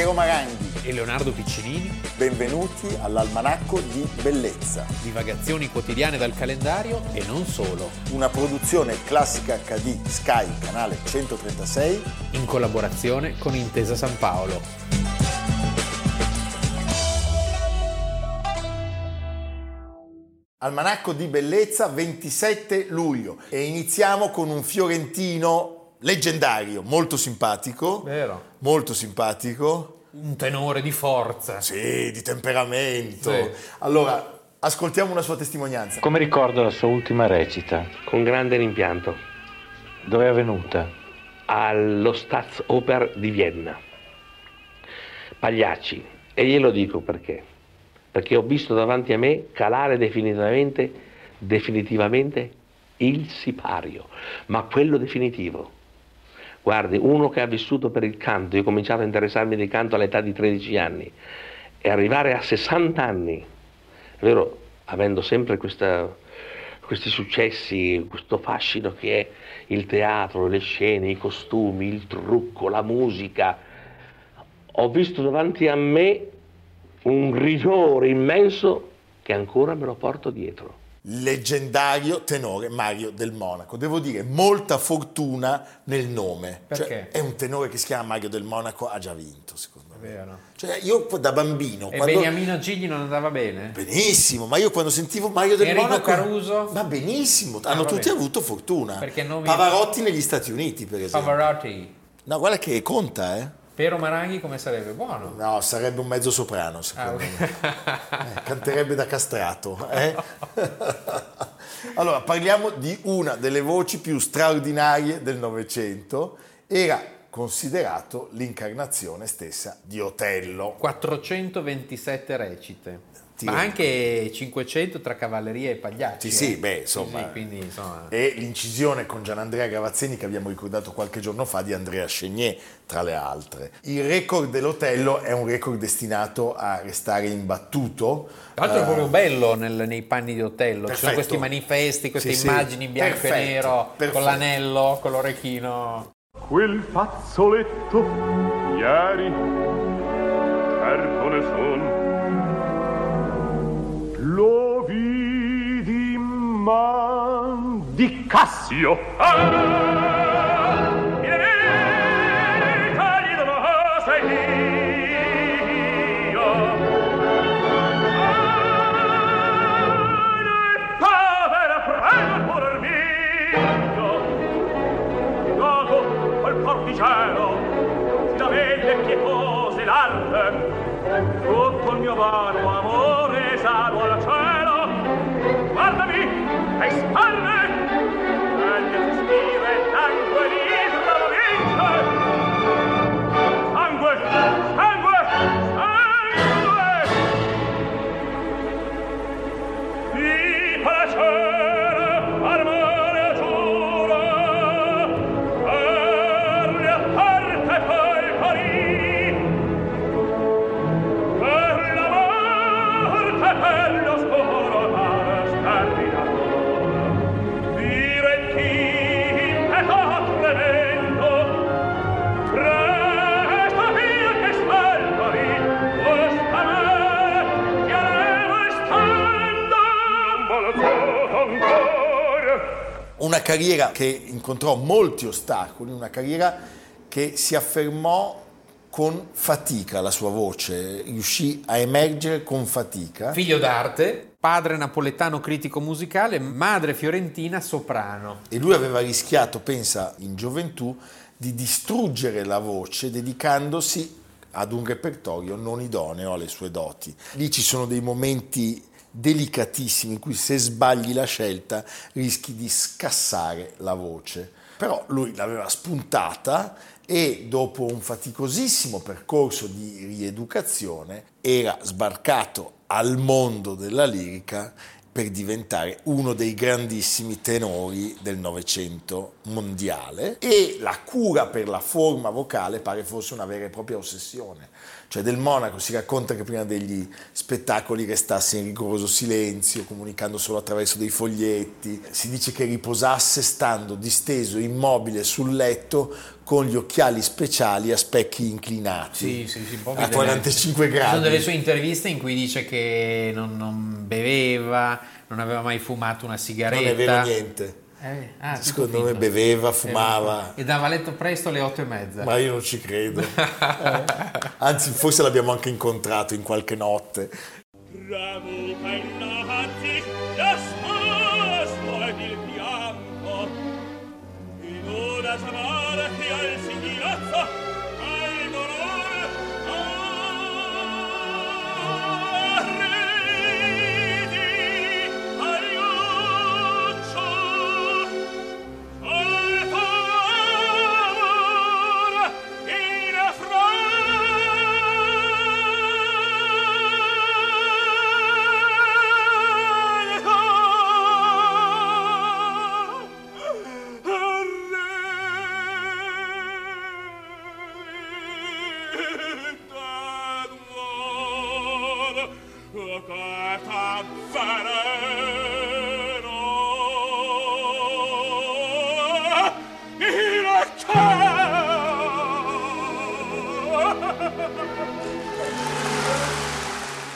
Piero Maranghi e Leonardo Piccinini. Benvenuti all'Almanacco di Bellezza. Divagazioni quotidiane dal calendario e non solo. Una produzione classica HD Sky, canale 136. In collaborazione con Intesa San Paolo. Almanacco di Bellezza 27 luglio e iniziamo con un fiorentino leggendario, molto simpatico. Vero. Molto simpatico. Un tenore di forza. Sì, di temperamento. Sì. Allora, ascoltiamo una sua testimonianza. Come ricordo la sua ultima recita? Con grande rimpianto. Dove è avvenuta? Allo Staatsoper di Vienna. Pagliacci. E glielo dico perché perché ho visto davanti a me calare definitivamente, definitivamente il sipario, ma quello definitivo. Guardi, uno che ha vissuto per il canto, io ho cominciato a interessarmi di canto all'età di 13 anni, e arrivare a 60 anni, è vero, avendo sempre questa, questi successi, questo fascino che è il teatro, le scene, i costumi, il trucco, la musica, ho visto davanti a me un grigiore immenso che ancora me lo porto dietro. Leggendario tenore Mario del Monaco. Devo dire, molta fortuna nel nome. Perché? Cioè, è un tenore che si chiama Mario del Monaco, ha già vinto, secondo me. Vero. Cioè, io da bambino... E quando... Beniamino Gigli non andava bene? Benissimo, ma io quando sentivo Mario del Enrico Monaco... Caruso? Va benissimo, hanno va tutti avuto fortuna. Perché nomi- Pavarotti negli Stati Uniti, per esempio. Pavarotti. No, guarda che conta, eh. Piero Maranghi come sarebbe? Buono. No, sarebbe un mezzo soprano, Ah, secondo ok. me. Eh, canterebbe da castrato. eh? allora, parliamo di una delle voci più straordinarie del Novecento. Era considerato l'incarnazione stessa di Otello. 427 recite. Ti Ma anche 500 tra cavalleria e pagliacci. Sì, sì, eh. beh, insomma. Sì, quindi, insomma. E l'incisione con Gianandrea Gavazzeni che abbiamo ricordato qualche giorno fa di Andrea Chenier, tra le altre. Il record dell'Otello è un record destinato a restare imbattuto. Tra l'altro è Eh, proprio bello nel- nei panni di Otello, ci sono Perfetto. questi manifesti, queste Sì, sì. immagini in bianco Perfetto, e nero, perfetto. con l'anello, con l'orecchino. Quel fazzoletto ieri certo ne son lo vidi man di Cassio. Ah! Carriera che incontrò molti ostacoli, una carriera che si affermò con fatica la sua voce, riuscì a emergere con fatica. Figlio d'arte, padre napoletano critico musicale, madre fiorentina soprano. E lui aveva rischiato, pensa, in gioventù, di distruggere la voce dedicandosi ad un repertorio non idoneo alle sue doti. Lì ci sono dei momenti delicatissimi in cui se sbagli la scelta rischi di scassare la voce. Però lui l'aveva spuntata e dopo un faticosissimo percorso di rieducazione era sbarcato al mondo della lirica per diventare uno dei grandissimi tenori del Novecento mondiale e la cura per la forma vocale pare fosse una vera e propria ossessione. Cioè del Monaco si racconta che prima degli spettacoli restasse in rigoroso silenzio, comunicando solo attraverso dei foglietti. Si dice che riposasse stando disteso immobile sul letto con gli occhiali speciali a specchi inclinati Sì, sì, sì, a vede- 45 Ci sono gradi. delle sue interviste in cui dice che non, non beveva, non aveva mai fumato una Non sigaretta. è vero niente. Eh, ah, Secondo me finto. beveva, fumava. E dava a letto presto alle otto e mezza. Ma io non ci credo. Eh, Anzi, forse l'abbiamo anche incontrato in qualche notte. Tramuta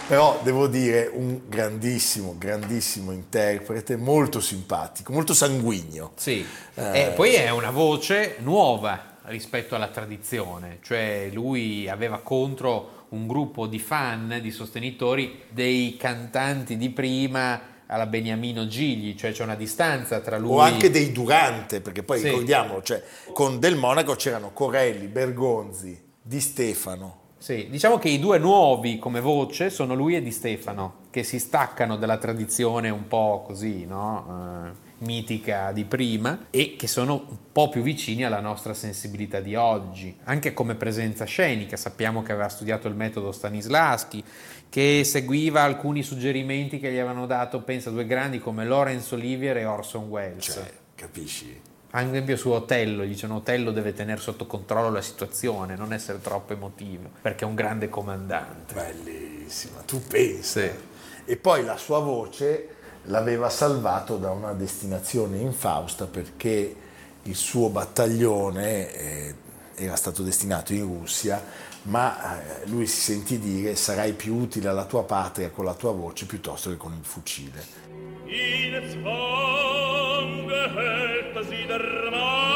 Però devo dire un grandissimo, grandissimo interprete, molto simpatico, molto sanguigno. Sì, Eh. e poi è una voce nuova rispetto alla tradizione, cioè lui aveva contro un gruppo di fan, di sostenitori dei cantanti di prima alla Beniamino Gigli, cioè c'è una distanza tra lui O anche dei Durante, perché poi Sì. ricordiamo, cioè, con Del Monaco c'erano Corelli, Bergonzi, Di Stefano. Sì, diciamo che i due nuovi come voce sono lui e Di Stefano, che si staccano dalla tradizione un po' così, no? Eh, mitica di prima e che sono un po' più vicini alla nostra sensibilità di oggi, anche come presenza scenica. Sappiamo che aveva studiato il metodo Stanislaschi, che seguiva alcuni suggerimenti che gli avevano dato, pensa, due grandi come Laurence Olivier e Orson Welles. Cioè, capisci? Ad esempio su Otello, gli dicono Otello deve tenere sotto controllo la situazione, non essere troppo emotivo, perché è un grande comandante. Bellissima, tu pensi. Sì. E poi la sua voce l'aveva salvato da una destinazione infausta perché il suo battaglione eh, era stato destinato in Russia, ma eh, lui si sentì dire sarai più utile alla tua patria con la tua voce piuttosto che con il fucile. In Sidermann.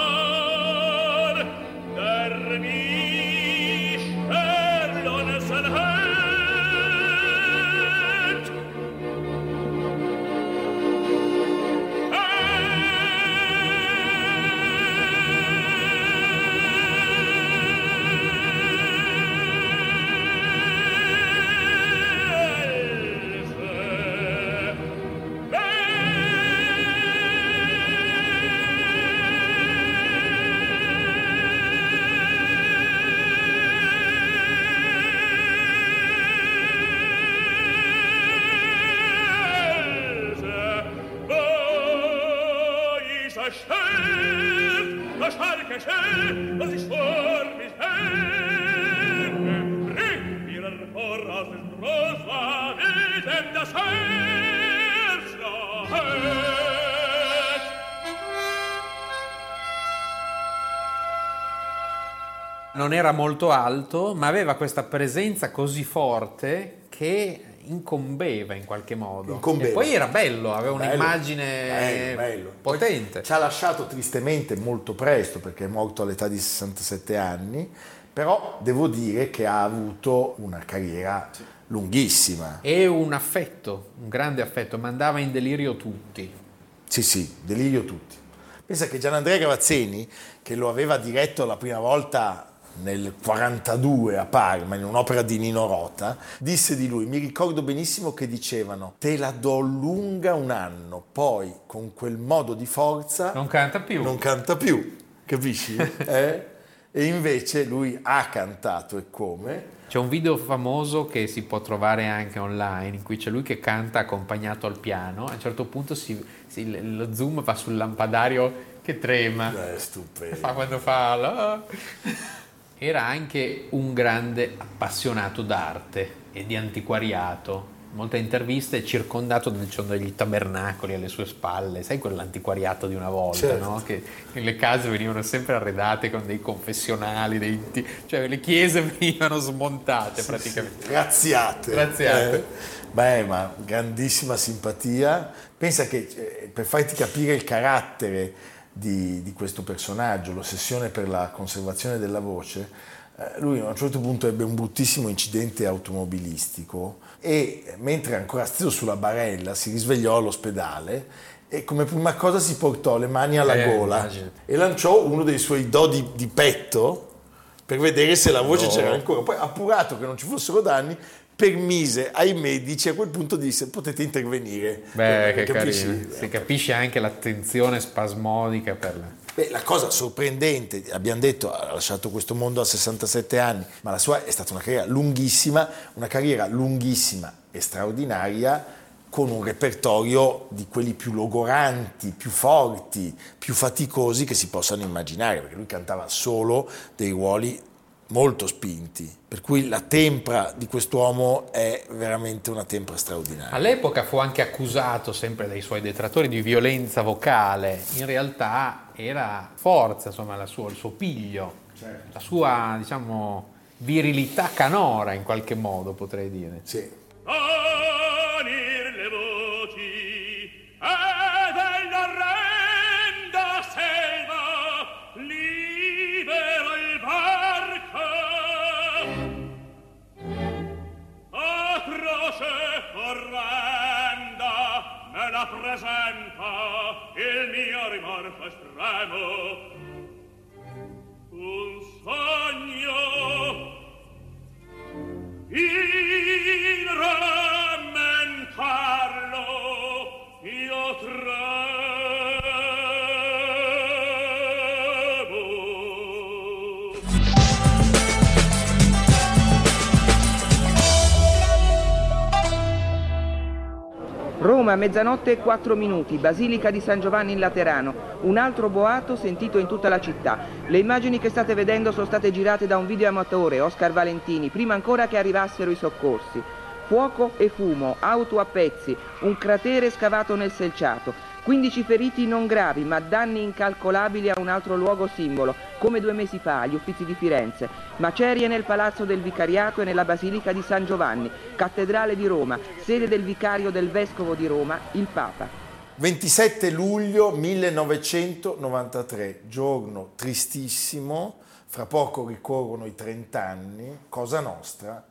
Non era molto alto, ma aveva questa presenza così forte che incombeva in qualche modo. Incombeva. E poi era bello, aveva Bello, un'immagine bello, potente. Ci ha lasciato tristemente molto presto perché è morto all'età di 67 anni, però devo dire che ha avuto una carriera lunghissima. E un affetto, un grande affetto, mandava in delirio tutti. Sì, sì, delirio tutti. Pensa che Gianandrea Gavazzeni, che lo aveva diretto la prima volta nel 42 a Parma, in un'opera di Nino Rota, disse di lui, mi ricordo benissimo che dicevano, te la do lunga un anno, poi con quel modo di forza Non canta più. non canta più, capisci? Eh? E invece lui ha cantato e come? C'è un video famoso che si può trovare anche online in cui c'è lui che canta accompagnato al piano. A un certo punto si- si- lo zoom va sul lampadario che trema. È stupendo. Fa quando fa la- Era anche un grande appassionato d'arte e di antiquariato molte interviste, è circondato da- ci sono degli tabernacoli alle sue spalle, sai quell'antiquariato di una volta, Certo. no? che le case venivano sempre arredate con dei confessionali, dei, cioè le chiese venivano smontate praticamente. Graziate. Graziate. Eh, beh, ma grandissima simpatia. Pensa che eh, per farti capire il carattere di, di questo personaggio, l'ossessione per la conservazione della voce, eh, lui a un certo punto ebbe un bruttissimo incidente automobilistico e mentre era ancora steso sulla barella si risvegliò all'ospedale e come prima cosa si portò le mani alla Eh, gola immagino. e lanciò uno dei suoi do di, di petto per vedere se la voce No. c'era ancora. Poi, appurato che non ci fossero danni, permise ai medici a quel punto disse potete intervenire. Beh, Eh, che capisci? carino. Si capisce anche l'attenzione spasmodica per la... Beh, la cosa sorprendente, abbiamo detto, ha lasciato questo mondo a 67 anni, ma la sua è stata una carriera lunghissima, una carriera lunghissima e straordinaria, con un repertorio di quelli più logoranti, più forti, più faticosi che si possano immaginare, perché lui cantava solo dei ruoli molto spinti, per cui la tempra di quest'uomo è veramente una tempra straordinaria. All'epoca fu anche accusato, sempre dai suoi detrattori, di violenza vocale. In realtà era forza, insomma, la sua- il suo piglio, la sua, diciamo, virilità canora in qualche modo, potrei dire. Sì. il mio rimor fa stremo un sogno. In rammentarlo io tremo Roma, mezzanotte e 4 minuti, Basilica di San Giovanni in Laterano. Un altro boato sentito in tutta la città. Le immagini che state vedendo sono state girate da un videoamatore, Oscar Valentini, prima ancora che arrivassero i soccorsi. Fuoco e fumo, auto a pezzi, un cratere scavato nel selciato. 15 feriti non gravi, ma danni incalcolabili a un altro luogo simbolo, come due mesi fa agli Uffizi di Firenze. Macerie nel Palazzo del Vicariato e nella Basilica di San Giovanni, Cattedrale di Roma, sede del vicario del Vescovo di Roma, il Papa. 27 luglio 1993, giorno tristissimo, fra poco ricorrono i 30 anni, Cosa Nostra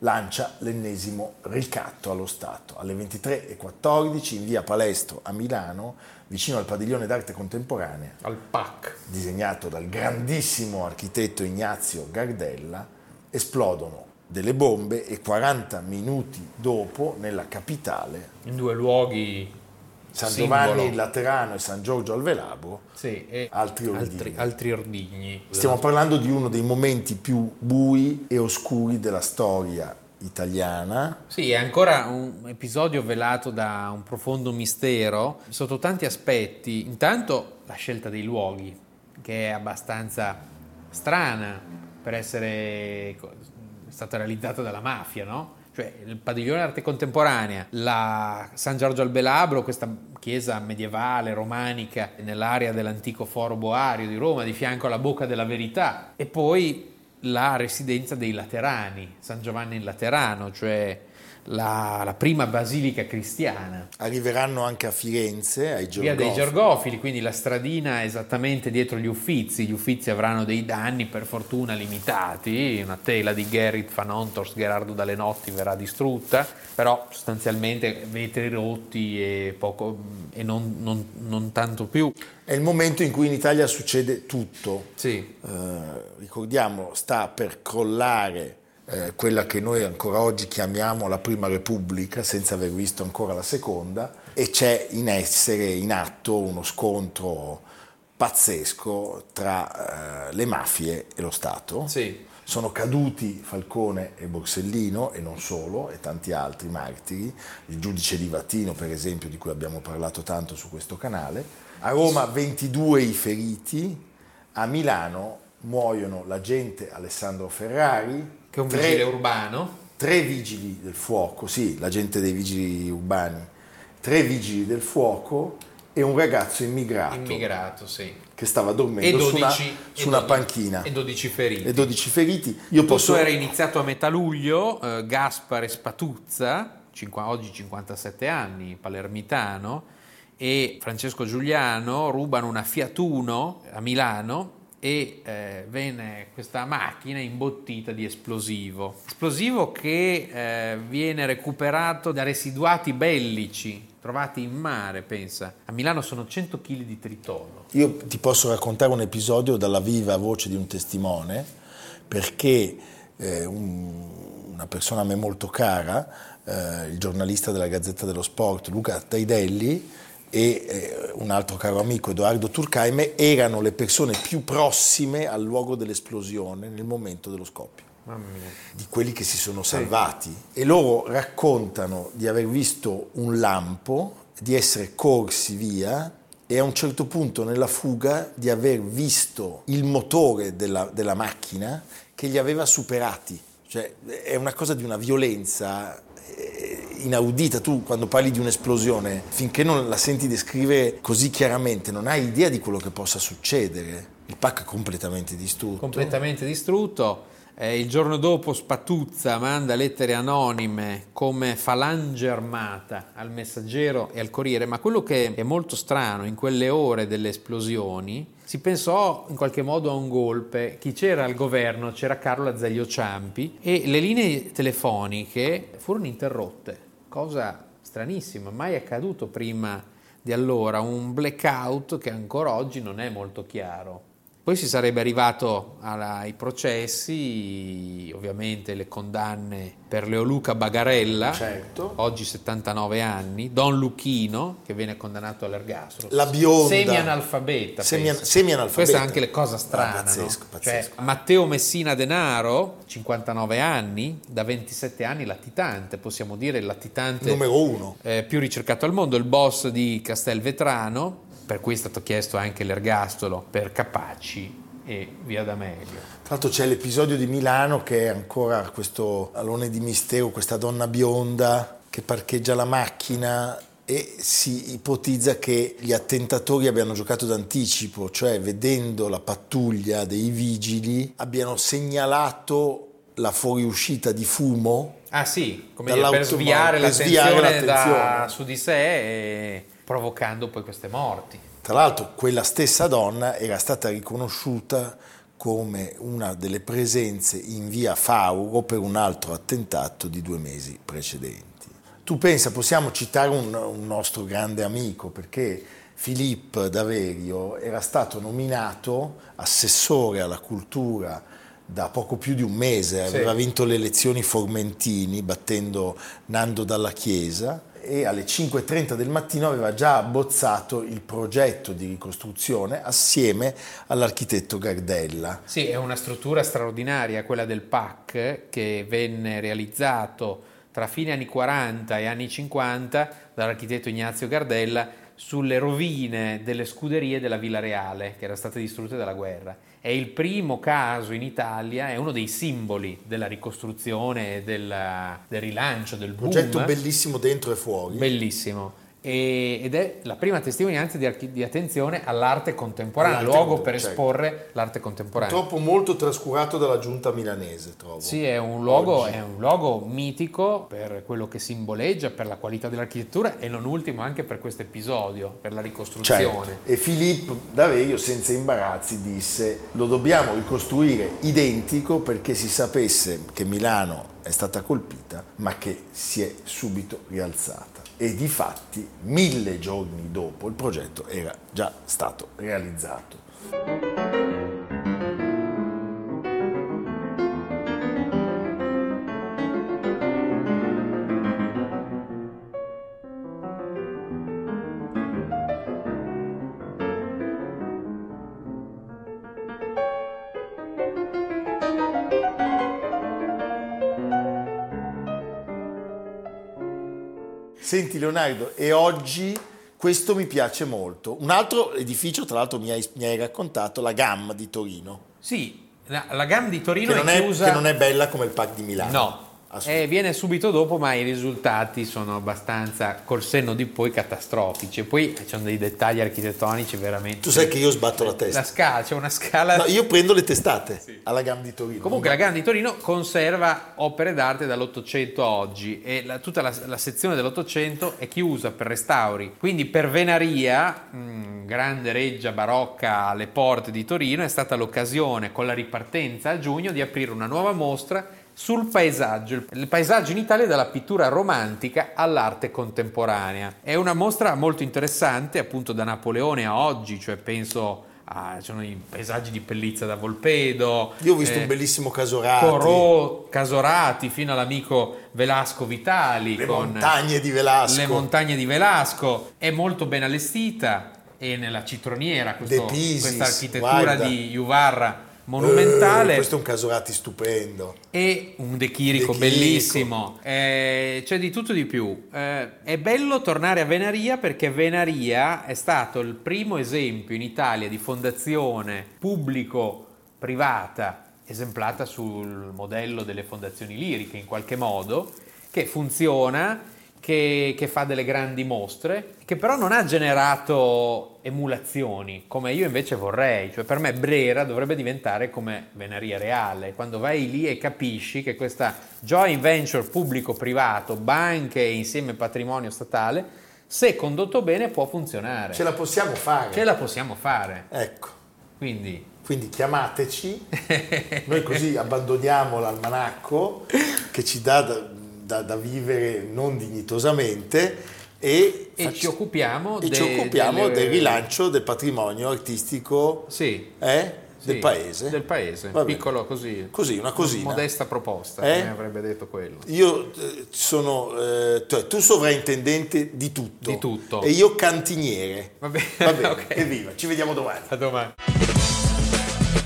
lancia l'ennesimo ricatto allo Stato. Alle 23.14 in via Palestro a Milano, vicino al padiglione d'arte contemporanea, Al PAC. disegnato dal grandissimo architetto Ignazio Gardella, esplodono delle bombe e 40 minuti dopo nella capitale In due luoghi San. Giovanni il Laterano e San Giorgio al Velabro, Sì, e Altri ordigni. altri, altri ordigni. stiamo parlando di uno dei momenti più bui e oscuri della storia italiana. Sì, è ancora un episodio velato da un profondo mistero sotto tanti aspetti. Intanto la scelta dei luoghi, che è abbastanza strana per essere stata realizzata dalla mafia, no? Cioè il padiglione arte contemporanea, la San Giorgio al Belabro, questa chiesa medievale, romanica, nell'area dell'antico foro boario di Roma, di fianco alla Bocca della Verità, e poi la residenza dei Laterani, San Giovanni in Laterano, cioè la, la prima basilica cristiana. Arriveranno anche a Firenze, ai Via dei. Gergofili, quindi la stradina esattamente dietro gli Uffizi. Gli Uffizi avranno dei danni per fortuna limitati. Una tela di Gerrit van Ontors, Gerardo Dalenotti verrà distrutta, però sostanzialmente vetri rotti e, poco, e non, non- non tanto più. È il momento in cui in Italia succede tutto. Sì, Eh, ricordiamo, sta per crollare eh, quella che noi ancora oggi chiamiamo la Prima Repubblica, senza aver visto ancora la seconda, e c'è in essere, in atto, uno scontro pazzesco tra eh, le mafie e lo Stato. sì. Sono caduti Falcone e Borsellino e non solo, e tanti altri martiri, il giudice Livatino per esempio, di cui abbiamo parlato tanto su questo canale. A Roma 22 i feriti, a Milano muoiono l'agente Alessandro Ferrari, Che è un tre- vigile urbano. tre vigili del fuoco, sì, la gente dei vigili urbani, tre vigili del fuoco e un ragazzo immigrato, Immigrato, sì. che stava dormendo su 12, una, e su una 12 panchina E 12 feriti. e 12 feriti. Io posso... era iniziato a metà luglio, eh, Gaspare Spatuzza, cinqua- oggi 57 anni, palermitano, e Francesco Giuliano rubano una Fiat Uno a Milano e eh, venne questa macchina imbottita di esplosivo. Esplosivo che eh, viene recuperato da residuati bellici trovati in mare, pensa. A Milano sono 100 kg di tritolo. Io ti posso raccontare un episodio dalla viva voce di un testimone, perché eh, un- una persona a me molto cara, eh, il giornalista della Gazzetta dello Sport, Luca Taidelli, e eh, un altro caro amico, Edoardo Turcaime, erano le persone più prossime al luogo dell'esplosione nel momento dello scoppio Mamma mia. di quelli che si sono salvati e loro raccontano di aver visto un lampo, di essere corsi via e a un certo punto nella fuga di aver visto il motore della, della macchina che li aveva superati. Cioè è una cosa di una violenza inaudita. Tu quando parli di un'esplosione, finché non la senti descrivere così chiaramente, non hai idea di quello che possa succedere. Il pacco è completamente distrutto. completamente distrutto. Eh, il giorno dopo Spatuzza manda lettere anonime come falange armata al messaggero e al corriere, ma quello che è molto strano in quelle ore delle esplosioni, si pensò in qualche modo a un golpe. Chi c'era al governo? C'era Carlo Azeglio Ciampi e le linee telefoniche furono interrotte, cosa stranissima, mai accaduto prima di allora, un blackout che ancora oggi non è molto chiaro. Poi si sarebbe arrivato alla- ai processi, ovviamente le condanne per Leoluca Bagarella, Certo. oggi 79 anni, Don Luchino, che viene condannato all'ergastolo. La bionda. Semi-analfabeta. Semi- semi-analfabeta. Questa è anche la cosa Ah, strana. pazzesco, no? pazzesco. Cioè, Matteo Messina Denaro, 59 anni, da 27 anni latitante, possiamo dire il latitante Numero uno. eh, più ricercato al mondo, il boss di Castelvetrano, per cui è stato chiesto anche l'ergastolo per Capaci e via D'Amelio. Tra l'altro c'è l'episodio di Milano che è ancora questo alone di mistero, questa donna bionda che parcheggia la macchina e si ipotizza che gli attentatori abbiano giocato d'anticipo, cioè vedendo la pattuglia dei vigili abbiano segnalato la fuoriuscita di fumo Ah sì, come dire, per sviare per l'attenzione, sviare da- l'attenzione. su di sé e provocando poi queste morti. Tra l'altro quella stessa donna era stata riconosciuta come una delle presenze in via Fauro per un altro attentato di due mesi precedenti. Tu pensa, possiamo citare un, un nostro grande amico perché Filippo Daverio era stato nominato assessore alla cultura da poco più di un mese, Sì. aveva vinto le elezioni Formentini battendo Nando Dalla Chiesa e alle 5.30 del mattino aveva già abbozzato il progetto di ricostruzione assieme all'architetto Gardella. Sì, è una struttura straordinaria quella del PAC che venne realizzato tra fine anni 40 e anni 50 dall'architetto Ignazio Gardella sulle rovine delle scuderie della Villa Reale che erano state distrutte dalla guerra. È il primo caso in Italia, è uno dei simboli della ricostruzione, della- del rilancio, del boom. Progetto bellissimo dentro e fuori. Bellissimo. E- ed è la prima testimonianza di, di attenzione all'arte contemporanea, All'arte luogo per certo. esporre l'arte contemporanea. Purtroppo molto trascurato dalla giunta milanese, trovo. Sì, è un, luogo, è un luogo mitico per quello che simboleggia, per la qualità dell'architettura e non ultimo anche per questo episodio, per la ricostruzione. Certo. E Filippo Daverio senza imbarazzi disse lo dobbiamo ricostruire identico perché si sapesse che Milano è stata colpita ma che si è subito rialzata. E di fatti mille giorni dopo il progetto era già stato realizzato. Senti Leonardo, e oggi questo mi piace molto. Un altro edificio, tra l'altro mi hai, mi hai raccontato, la Gamma di Torino, Sì, la, la GAM di Torino che non, è è, chiusa... che non è bella come il PAC di Milano. No. Eh, viene subito dopo, ma i risultati sono abbastanza, col senno di poi, catastrofici. E poi ci sono dei dettagli architettonici veramente. Tu sai che io sbatto la La testa. scala, c'è una scala. No, io prendo le testate alla GAM di Torino. Comunque la Gara di Torino conserva opere d'arte dall'Ottocento a oggi e la- tutta la, la sezione dell'Ottocento è chiusa per restauri. Quindi per Venaria, mh, grande reggia barocca alle porte di Torino, è stata l'occasione con la ripartenza a giugno di aprire una nuova mostra sul paesaggio, il- paesaggio in Italia dalla pittura romantica all'arte contemporanea. È una mostra molto interessante appunto da Napoleone a oggi, cioè penso a ci sono i paesaggi di Pellizza da Volpedo. Io ho visto eh, un bellissimo Casorati. Corot, Casorati fino all'amico Velasco Vitali Le montagne di Velasco. le montagne di Velasco è molto ben allestita e nella citroniera questo- questa architettura guarda. di Juvarra monumentale Eh, questo è un Casorati stupendo. e un De Chirico De Chirico. bellissimo Eh, c'è di tutto di più Eh, è bello tornare a Venaria perché Venaria è stato il primo esempio in Italia di fondazione pubblico-privata esemplata sul modello delle fondazioni liriche in qualche modo che funziona che, che fa delle grandi mostre, che però non ha generato emulazioni come io invece vorrei. Cioè, per me Brera dovrebbe diventare come Venaria Reale, quando vai lì e capisci che questa joint venture pubblico-privato, banche insieme patrimonio statale, se condotto bene può funzionare. Ce la possiamo fare. Ce la possiamo fare. Ecco. Quindi Quindi chiamateci, noi così abbandoniamo l'almanacco che ci dà da, da- vivere non dignitosamente e, e facci- ci occupiamo, e ci de- occupiamo delle- del rilancio del patrimonio artistico Sì, eh, del sì, paese. Del paese, piccolo così. Così, una cosina. Modesta proposta, Eh? come avrebbe detto quello. Io eh, sono, eh, cioè, tu sovrintendente di tutto. Di tutto. E io cantiniere. Va bene, Va bene, ok. evviva, ci vediamo domani. A domani.